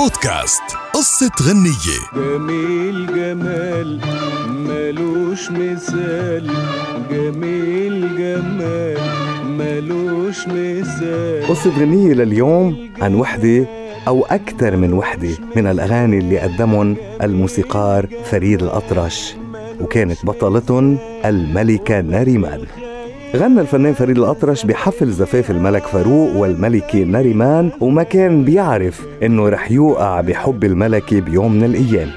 بودكاست. قصة غنية. جميل جمال ملوش مثال. جميل جمال ملوش مثال. قصة غنية لليوم عن وحدة أو أكثر من وحدة من الأغاني اللي قدمهم الموسيقار فريد الأطرش وكانت بطلتهم الملكة ناريمان. غنى الفنان فريد الأطرش بحفل زفاف الملك فاروق والملكة ناريمان وما كان بيعرف إنه رح يوقع بحب الملكة بيوم من الأيام.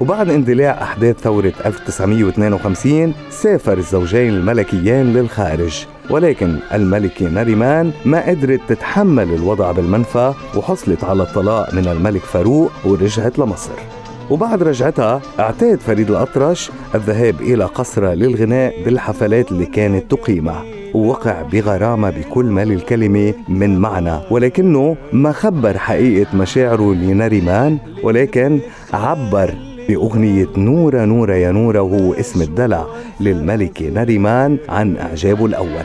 وبعد اندلاع أحداث ثورة 1952 سافر الزوجين الملكيان للخارج. ولكن الملكة ناريمان ما قدرت تتحمل الوضع بالمنفى وحصلت على الطلاق من الملك فاروق ورجعت لمصر. وبعد رجعتها اعتاد فريد الأطرش الذهاب إلى قصرها للغناء بالحفلات اللي كانت تقيمها ووقع بغرامة بكل ما للكلمة من معنى. ولكنه ما خبر حقيقة مشاعره لناريمان ولكن عبر بأغنية نورة نورة يا نورة وهو اسم الدلع للملكة ناريمان عن إعجابه الأول.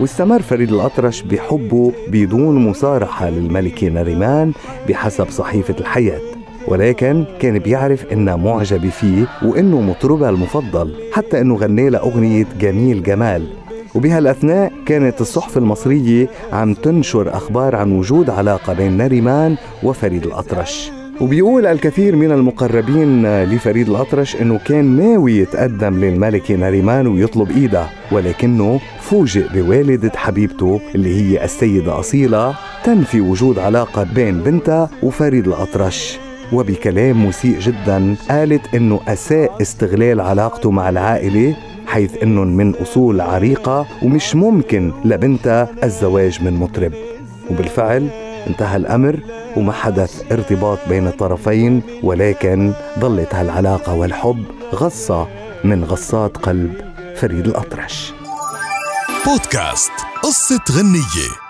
واستمر فريد الأطرش بحبه بدون مصارحة للملكة ناريمان بحسب صحيفة الحياة. ولكن كان بيعرف انها معجبة فيه وإنه مطربها المفضل حتى إنه غنى لها أغنية جميل جمال. وبهالأثناء كانت الصحف المصرية عم تنشر أخبار عن وجود علاقة بين ناريمان وفريد الأطرش. وبيقول الكثير من المقربين لفريد الأطرش إنه كان ناوي يتقدم للملكة ناريمان ويطلب إيدها ولكنه فوجئ بوالدة حبيبته اللي هي السيدة أصيلة تنفي وجود علاقة بين بنتها وفريد الأطرش. وبكلام مسيء جدا قالت إنه أساء استغلال علاقته مع العائلة حيث انهم من أصول عريقة ومش ممكن لبنتها الزواج من مطرب. وبالفعل انتهى الأمر وما حدث ارتباط بين الطرفين ولكن ظلت هالعلاقة والحب غصة من غصات قلب فريد الأطرش. بودكاست قصة غنية.